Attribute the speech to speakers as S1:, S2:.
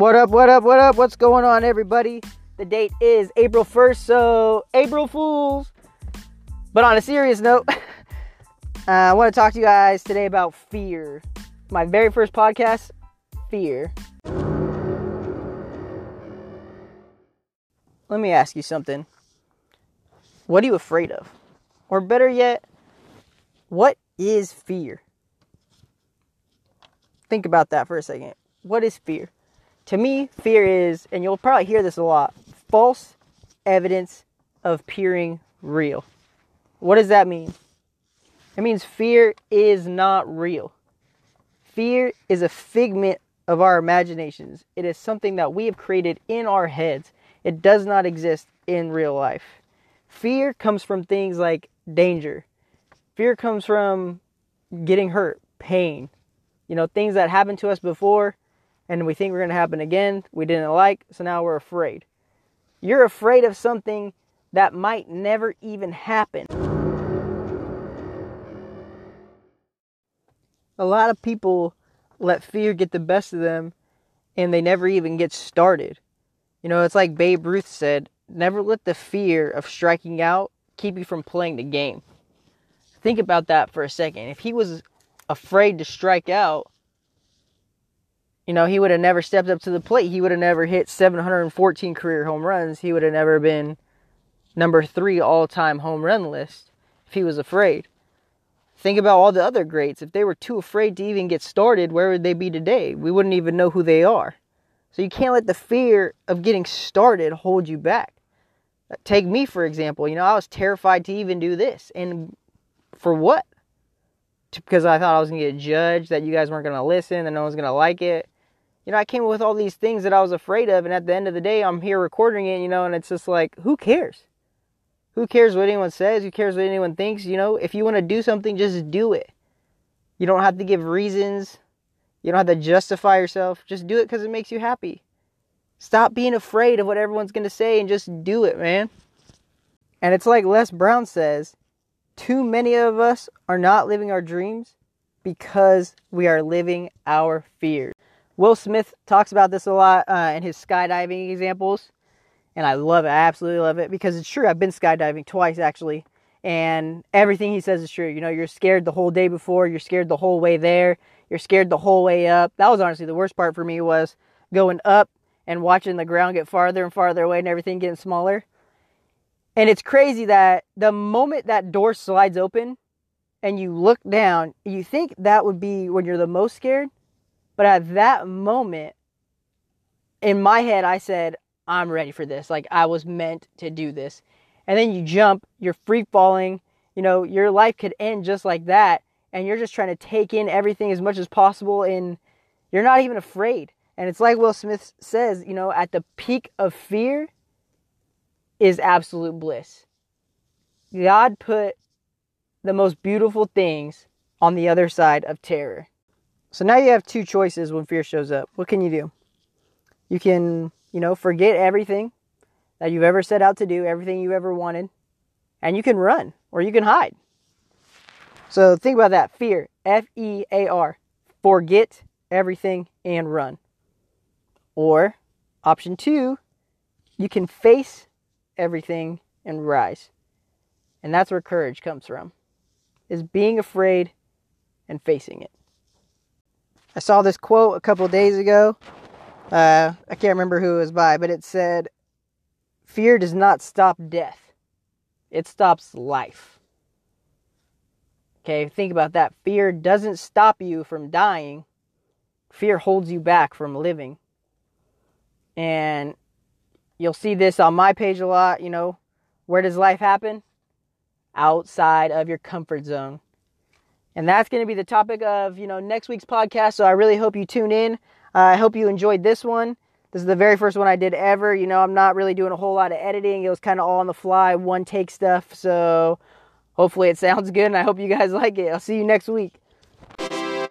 S1: What up, what up, what up? What's going on, everybody? The date is April 1st, so April Fools. But on a serious note, uh, I want to talk to you guys today about fear. My very first podcast, fear. Let me ask you something. What are you afraid of? Or better yet, what is fear? Think about that for a second. What is fear? To me, fear is, and you'll probably hear this a lot, false evidence of appearing real. What does that mean? It means fear is not real. Fear is a figment of our imaginations. It is something that we have created in our heads. It does not exist in real life. Fear comes from things like danger. Fear comes from getting hurt, pain, you know, things that happened to us before and we think we're going to happen again, we didn't like, so now we're afraid. You're afraid of something that might never even happen. A lot of people let fear get the best of them and they never even get started. You know, it's like Babe Ruth said never let the fear of striking out keep you from playing the game. Think about that for a second. If he was afraid to strike out, you know, he would have never stepped up to the plate. He would have never hit 714 career home runs. He would have never been number three all time home run list if he was afraid. Think about all the other greats. If they were too afraid to even get started, where would they be today? We wouldn't even know who they are. So you can't let the fear of getting started hold you back. Uh, take me, for example. You know, I was terrified to even do this. And for what? Because I thought I was going to get judged, that you guys weren't going to listen, that no one's going to like it you know, I came up with all these things that I was afraid of, and at the end of the day, I'm here recording it, you know, and it's just like, who cares? Who cares what anyone says? Who cares what anyone thinks? You know, if you want to do something, just do it. You don't have to give reasons. You don't have to justify yourself. Just do it because it makes you happy. Stop being afraid of what everyone's going to say and just do it, man. And it's like Les Brown says too many of us are not living our dreams because we are living our fears. Will Smith talks about this a lot uh, in his skydiving examples, and I love it. I absolutely love it because it's true. I've been skydiving twice actually, and everything he says is true. You know, you're scared the whole day before, you're scared the whole way there, you're scared the whole way up. That was honestly the worst part for me was going up and watching the ground get farther and farther away and everything getting smaller. And it's crazy that the moment that door slides open and you look down, you think that would be when you're the most scared but at that moment, in my head, I said, I'm ready for this. Like, I was meant to do this. And then you jump, you're free falling, you know, your life could end just like that. And you're just trying to take in everything as much as possible, and you're not even afraid. And it's like Will Smith says, you know, at the peak of fear is absolute bliss. God put the most beautiful things on the other side of terror. So now you have two choices when fear shows up. What can you do? You can, you know, forget everything that you've ever set out to do, everything you ever wanted, and you can run or you can hide. So think about that fear F E A R. Forget everything and run. Or option two, you can face everything and rise. And that's where courage comes from. Is being afraid and facing it. I saw this quote a couple days ago. Uh, I can't remember who it was by, but it said, Fear does not stop death, it stops life. Okay, think about that. Fear doesn't stop you from dying, fear holds you back from living. And you'll see this on my page a lot. You know, where does life happen? Outside of your comfort zone. And that's going to be the topic of, you know, next week's podcast. So I really hope you tune in. Uh, I hope you enjoyed this one. This is the very first one I did ever. You know, I'm not really doing a whole lot of editing. It was kind of all on the fly, one take stuff. So hopefully it sounds good and I hope you guys like it. I'll see you next week.